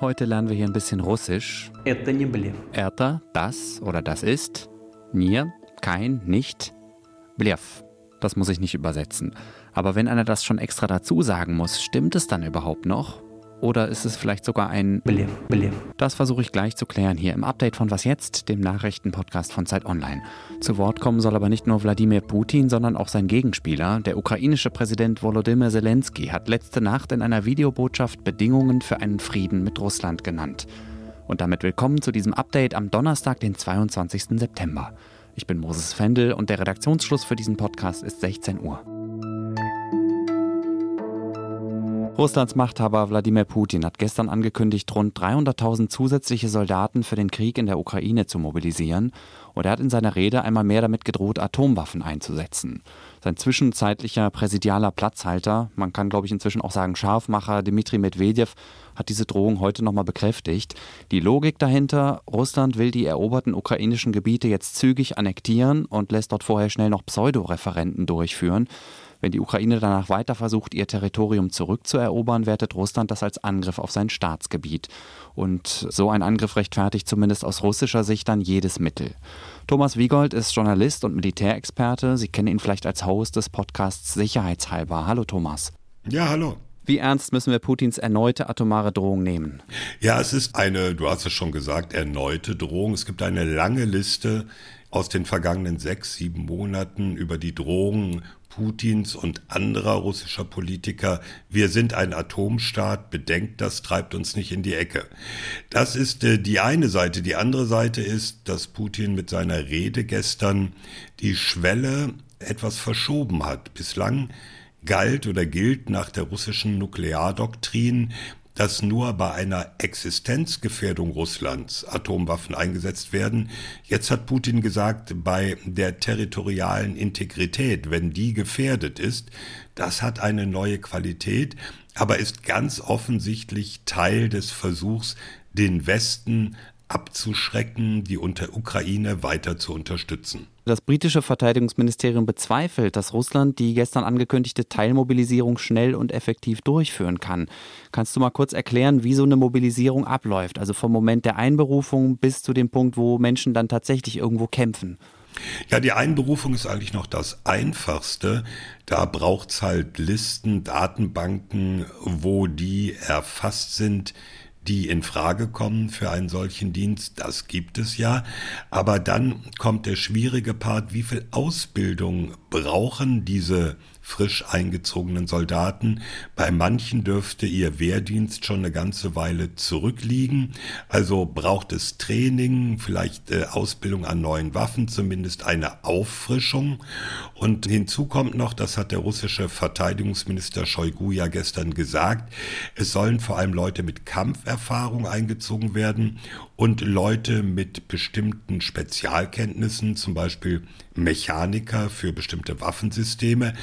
Heute lernen wir hier ein bisschen Russisch. Erta, das oder das ist. Mir, kein, nicht. Blev. Das muss ich nicht übersetzen. Aber wenn einer das schon extra dazu sagen muss, stimmt es dann überhaupt noch? Oder ist es vielleicht sogar ein Belief, Belief? Das versuche ich gleich zu klären hier im Update von Was jetzt, dem Nachrichtenpodcast von Zeit Online. Zu Wort kommen soll aber nicht nur Wladimir Putin, sondern auch sein Gegenspieler. Der ukrainische Präsident Volodymyr Zelensky hat letzte Nacht in einer Videobotschaft Bedingungen für einen Frieden mit Russland genannt. Und damit willkommen zu diesem Update am Donnerstag, den 22. September. Ich bin Moses Fendel und der Redaktionsschluss für diesen Podcast ist 16 Uhr. Russlands Machthaber Wladimir Putin hat gestern angekündigt, rund 300.000 zusätzliche Soldaten für den Krieg in der Ukraine zu mobilisieren. Und er hat in seiner Rede einmal mehr damit gedroht, Atomwaffen einzusetzen. Sein zwischenzeitlicher präsidialer Platzhalter, man kann glaube ich inzwischen auch sagen Scharfmacher Dmitri Medvedev, hat diese Drohung heute nochmal bekräftigt. Die Logik dahinter, Russland will die eroberten ukrainischen Gebiete jetzt zügig annektieren und lässt dort vorher schnell noch Pseudoreferenten durchführen. Wenn die Ukraine danach weiter versucht, ihr Territorium zurückzuerobern, wertet Russland das als Angriff auf sein Staatsgebiet. Und so ein Angriff rechtfertigt zumindest aus russischer Sicht dann jedes Mittel. Thomas Wiegold ist Journalist und Militärexperte. Sie kennen ihn vielleicht als Host des Podcasts Sicherheitshalber. Hallo Thomas. Ja, hallo. Wie ernst müssen wir Putins erneute atomare Drohung nehmen? Ja, es ist eine, du hast es schon gesagt, erneute Drohung. Es gibt eine lange Liste aus den vergangenen sechs, sieben Monaten über die Drohungen Putins und anderer russischer Politiker, wir sind ein Atomstaat, bedenkt das, treibt uns nicht in die Ecke. Das ist äh, die eine Seite. Die andere Seite ist, dass Putin mit seiner Rede gestern die Schwelle etwas verschoben hat. Bislang galt oder gilt nach der russischen Nukleardoktrin, dass nur bei einer Existenzgefährdung Russlands Atomwaffen eingesetzt werden. Jetzt hat Putin gesagt, bei der territorialen Integrität, wenn die gefährdet ist, das hat eine neue Qualität, aber ist ganz offensichtlich Teil des Versuchs, den Westen abzuschrecken, die unter Ukraine weiter zu unterstützen. Das britische Verteidigungsministerium bezweifelt, dass Russland die gestern angekündigte Teilmobilisierung schnell und effektiv durchführen kann. Kannst du mal kurz erklären, wie so eine Mobilisierung abläuft? Also vom Moment der Einberufung bis zu dem Punkt, wo Menschen dann tatsächlich irgendwo kämpfen. Ja, die Einberufung ist eigentlich noch das Einfachste. Da braucht es halt Listen, Datenbanken, wo die erfasst sind, die in Frage kommen für einen solchen Dienst, das gibt es ja. Aber dann kommt der schwierige Part, wie viel Ausbildung brauchen diese frisch eingezogenen Soldaten. Bei manchen dürfte ihr Wehrdienst schon eine ganze Weile zurückliegen. Also braucht es Training, vielleicht äh, Ausbildung an neuen Waffen, zumindest eine Auffrischung. Und hinzu kommt noch, das hat der russische Verteidigungsminister Shoigu ja gestern gesagt, es sollen vor allem Leute mit Kampferfahrung eingezogen werden und Leute mit bestimmten Spezialkenntnissen, zum Beispiel Mechaniker für bestimmte Waffensysteme.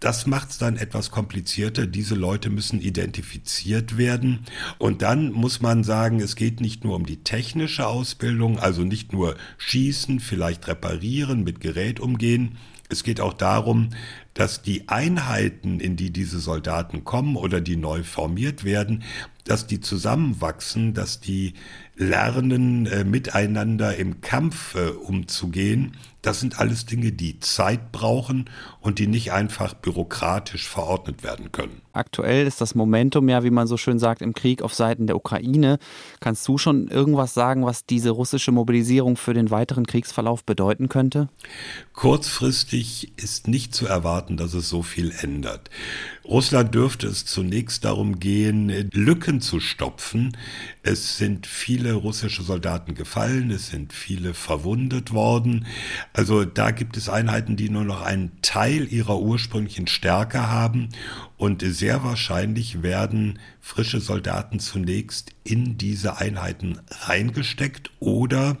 Das macht es dann etwas komplizierter. Diese Leute müssen identifiziert werden. Und dann muss man sagen, es geht nicht nur um die technische Ausbildung, also nicht nur schießen, vielleicht reparieren, mit Gerät umgehen. Es geht auch darum, dass die Einheiten, in die diese Soldaten kommen oder die neu formiert werden, dass die zusammenwachsen, dass die lernen, äh, miteinander im Kampf äh, umzugehen. Das sind alles Dinge, die Zeit brauchen und die nicht einfach bürokratisch verordnet werden können. Aktuell ist das Momentum ja, wie man so schön sagt, im Krieg auf Seiten der Ukraine. Kannst du schon irgendwas sagen, was diese russische Mobilisierung für den weiteren Kriegsverlauf bedeuten könnte? Kurzfristig ist nicht zu erwarten, dass es so viel ändert. Russland dürfte es zunächst darum gehen, Lücken zu stopfen. Es sind viele russische Soldaten gefallen, es sind viele verwundet worden. Also da gibt es Einheiten, die nur noch einen Teil ihrer ursprünglichen Stärke haben und sehr wahrscheinlich werden frische Soldaten zunächst in diese Einheiten reingesteckt oder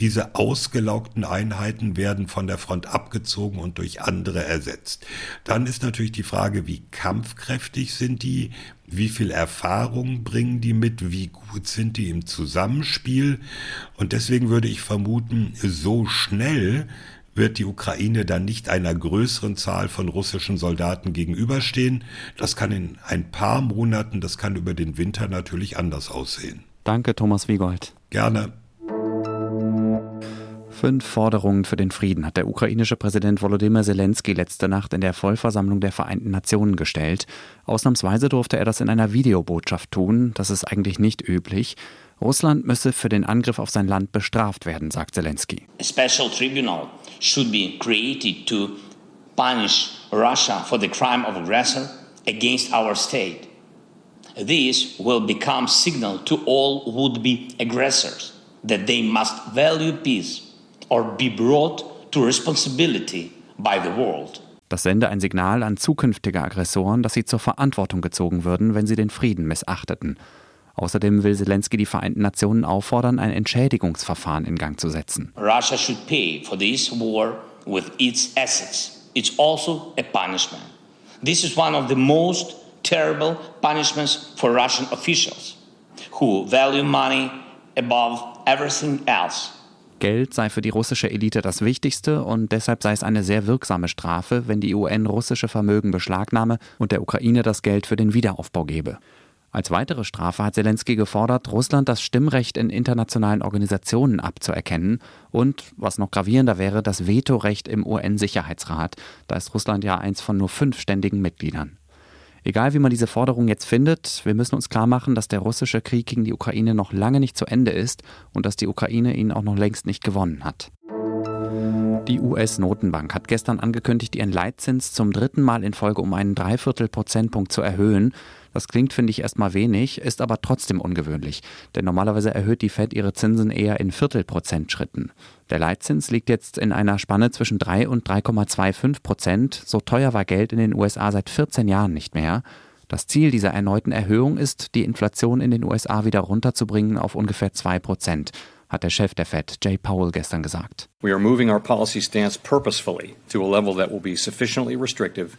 diese ausgelaugten Einheiten werden von der Front abgezogen und durch andere ersetzt. Dann ist natürlich die Frage, wie kampfkräftig sind die, wie viel Erfahrung bringen die mit, wie gut sind die im Zusammenspiel. Und deswegen würde ich vermuten, so schnell wird die Ukraine dann nicht einer größeren Zahl von russischen Soldaten gegenüberstehen. Das kann in ein paar Monaten, das kann über den Winter natürlich anders aussehen. Danke, Thomas Wiegold. Gerne. Fünf Forderungen für den Frieden hat der ukrainische Präsident Volodymyr Zelensky letzte Nacht in der Vollversammlung der Vereinten Nationen gestellt. Ausnahmsweise durfte er das in einer Videobotschaft tun. Das ist eigentlich nicht üblich. Russland müsse für den Angriff auf sein Land bestraft werden, sagt Zelensky. A special tribunal should be created to punish Russia for the crime of aggressor against our state. This will become signal to all would-be aggressors that they must value peace or be brought to responsibility by the world. Das sende ein Signal an zukünftige Aggressoren, dass sie zur Verantwortung gezogen würden, wenn sie den Frieden missachteten. Außerdem will Zelensky die Vereinten Nationen auffordern, ein Entschädigungsverfahren in Gang zu setzen. Russia should pay for this war with its assets. It's also a punishment. This is one of the most terrible punishments for Russian officials who value money above everything else. Geld sei für die russische Elite das Wichtigste und deshalb sei es eine sehr wirksame Strafe, wenn die UN russische Vermögen beschlagnahme und der Ukraine das Geld für den Wiederaufbau gebe. Als weitere Strafe hat Zelensky gefordert, Russland das Stimmrecht in internationalen Organisationen abzuerkennen und, was noch gravierender wäre, das Vetorecht im UN-Sicherheitsrat. Da ist Russland ja eins von nur fünf ständigen Mitgliedern. Egal wie man diese Forderung jetzt findet, wir müssen uns klar machen, dass der russische Krieg gegen die Ukraine noch lange nicht zu Ende ist und dass die Ukraine ihn auch noch längst nicht gewonnen hat. Die US-Notenbank hat gestern angekündigt, ihren Leitzins zum dritten Mal in Folge um einen Dreiviertel Prozentpunkt zu erhöhen. Das klingt, finde ich, erstmal wenig, ist aber trotzdem ungewöhnlich, denn normalerweise erhöht die Fed ihre Zinsen eher in Viertelprozentschritten. Der Leitzins liegt jetzt in einer Spanne zwischen 3 und 3,25 Prozent. So teuer war Geld in den USA seit 14 Jahren nicht mehr. Das Ziel dieser erneuten Erhöhung ist, die Inflation in den USA wieder runterzubringen auf ungefähr 2 Prozent hat der Chef der Fed, Jay Powell, gestern gesagt. We are moving our policy stance purposefully to a level that will be sufficiently restrictive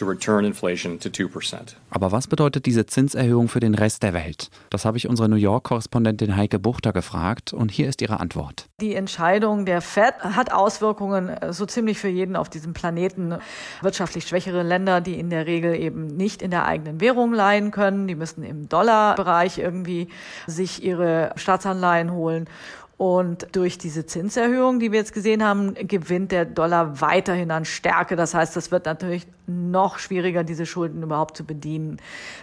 to return inflation to 2%. Aber was bedeutet diese Zinserhöhung für den Rest der Welt? Das habe ich unsere New York-Korrespondentin Heike Buchter gefragt und hier ist ihre Antwort. Die Entscheidung der Fed hat Auswirkungen äh, so ziemlich für jeden auf diesem Planeten. Wirtschaftlich schwächere Länder, die in der Regel eben nicht in der eigenen Währung leihen können, die müssen im Dollarbereich irgendwie sich ihre Staatsanleihen holen. Und durch diese Zinserhöhung, die wir jetzt gesehen haben, gewinnt der Dollar weiterhin an Stärke. Das heißt, es wird natürlich noch schwieriger, diese Schulden überhaupt zu bedienen.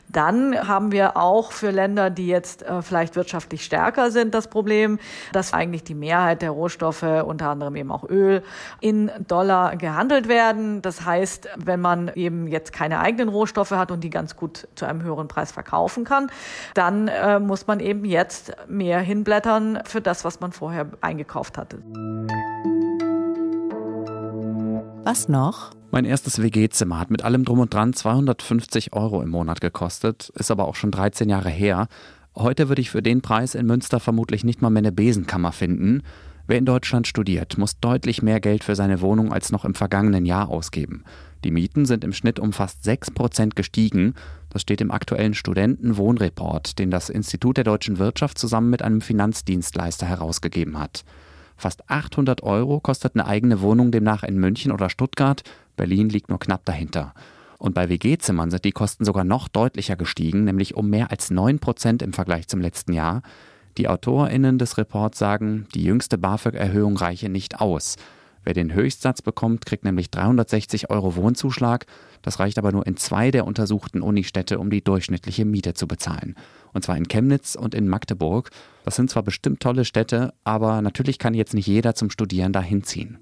Dann haben wir auch für Länder, die jetzt äh, vielleicht wirtschaftlich stärker sind, das Problem, dass eigentlich die Mehrheit der Rohstoffe, unter anderem eben auch Öl, in Dollar gehandelt werden. Das heißt, wenn man eben jetzt keine eigenen Rohstoffe hat und die ganz gut zu einem höheren Preis verkaufen kann, dann äh, muss man eben jetzt mehr hinblättern für das, was man man vorher eingekauft hatte. Was noch? Mein erstes WG-Zimmer hat mit allem drum und dran 250 Euro im Monat gekostet, ist aber auch schon 13 Jahre her. Heute würde ich für den Preis in Münster vermutlich nicht mal mehr eine Besenkammer finden. Wer in Deutschland studiert, muss deutlich mehr Geld für seine Wohnung als noch im vergangenen Jahr ausgeben. Die Mieten sind im Schnitt um fast 6 Prozent gestiegen. Das steht im aktuellen Studentenwohnreport, den das Institut der deutschen Wirtschaft zusammen mit einem Finanzdienstleister herausgegeben hat. Fast 800 Euro kostet eine eigene Wohnung demnach in München oder Stuttgart. Berlin liegt nur knapp dahinter. Und bei WG-Zimmern sind die Kosten sogar noch deutlicher gestiegen, nämlich um mehr als 9 Prozent im Vergleich zum letzten Jahr. Die AutorInnen des Reports sagen, die jüngste BAföG-Erhöhung reiche nicht aus. Wer den Höchstsatz bekommt, kriegt nämlich 360 Euro Wohnzuschlag. Das reicht aber nur in zwei der untersuchten Unistädte, um die durchschnittliche Miete zu bezahlen. Und zwar in Chemnitz und in Magdeburg. Das sind zwar bestimmt tolle Städte, aber natürlich kann jetzt nicht jeder zum Studieren dahin ziehen.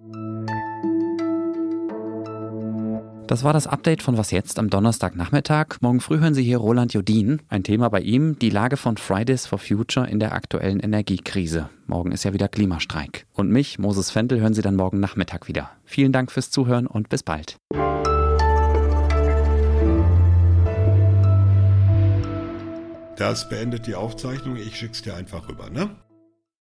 Das war das Update von Was jetzt am Donnerstagnachmittag. Morgen früh hören Sie hier Roland Jodin. Ein Thema bei ihm, die Lage von Fridays for Future in der aktuellen Energiekrise. Morgen ist ja wieder Klimastreik. Und mich, Moses Fendel, hören Sie dann morgen Nachmittag wieder. Vielen Dank fürs Zuhören und bis bald. Das beendet die Aufzeichnung. Ich schick's dir einfach rüber, ne?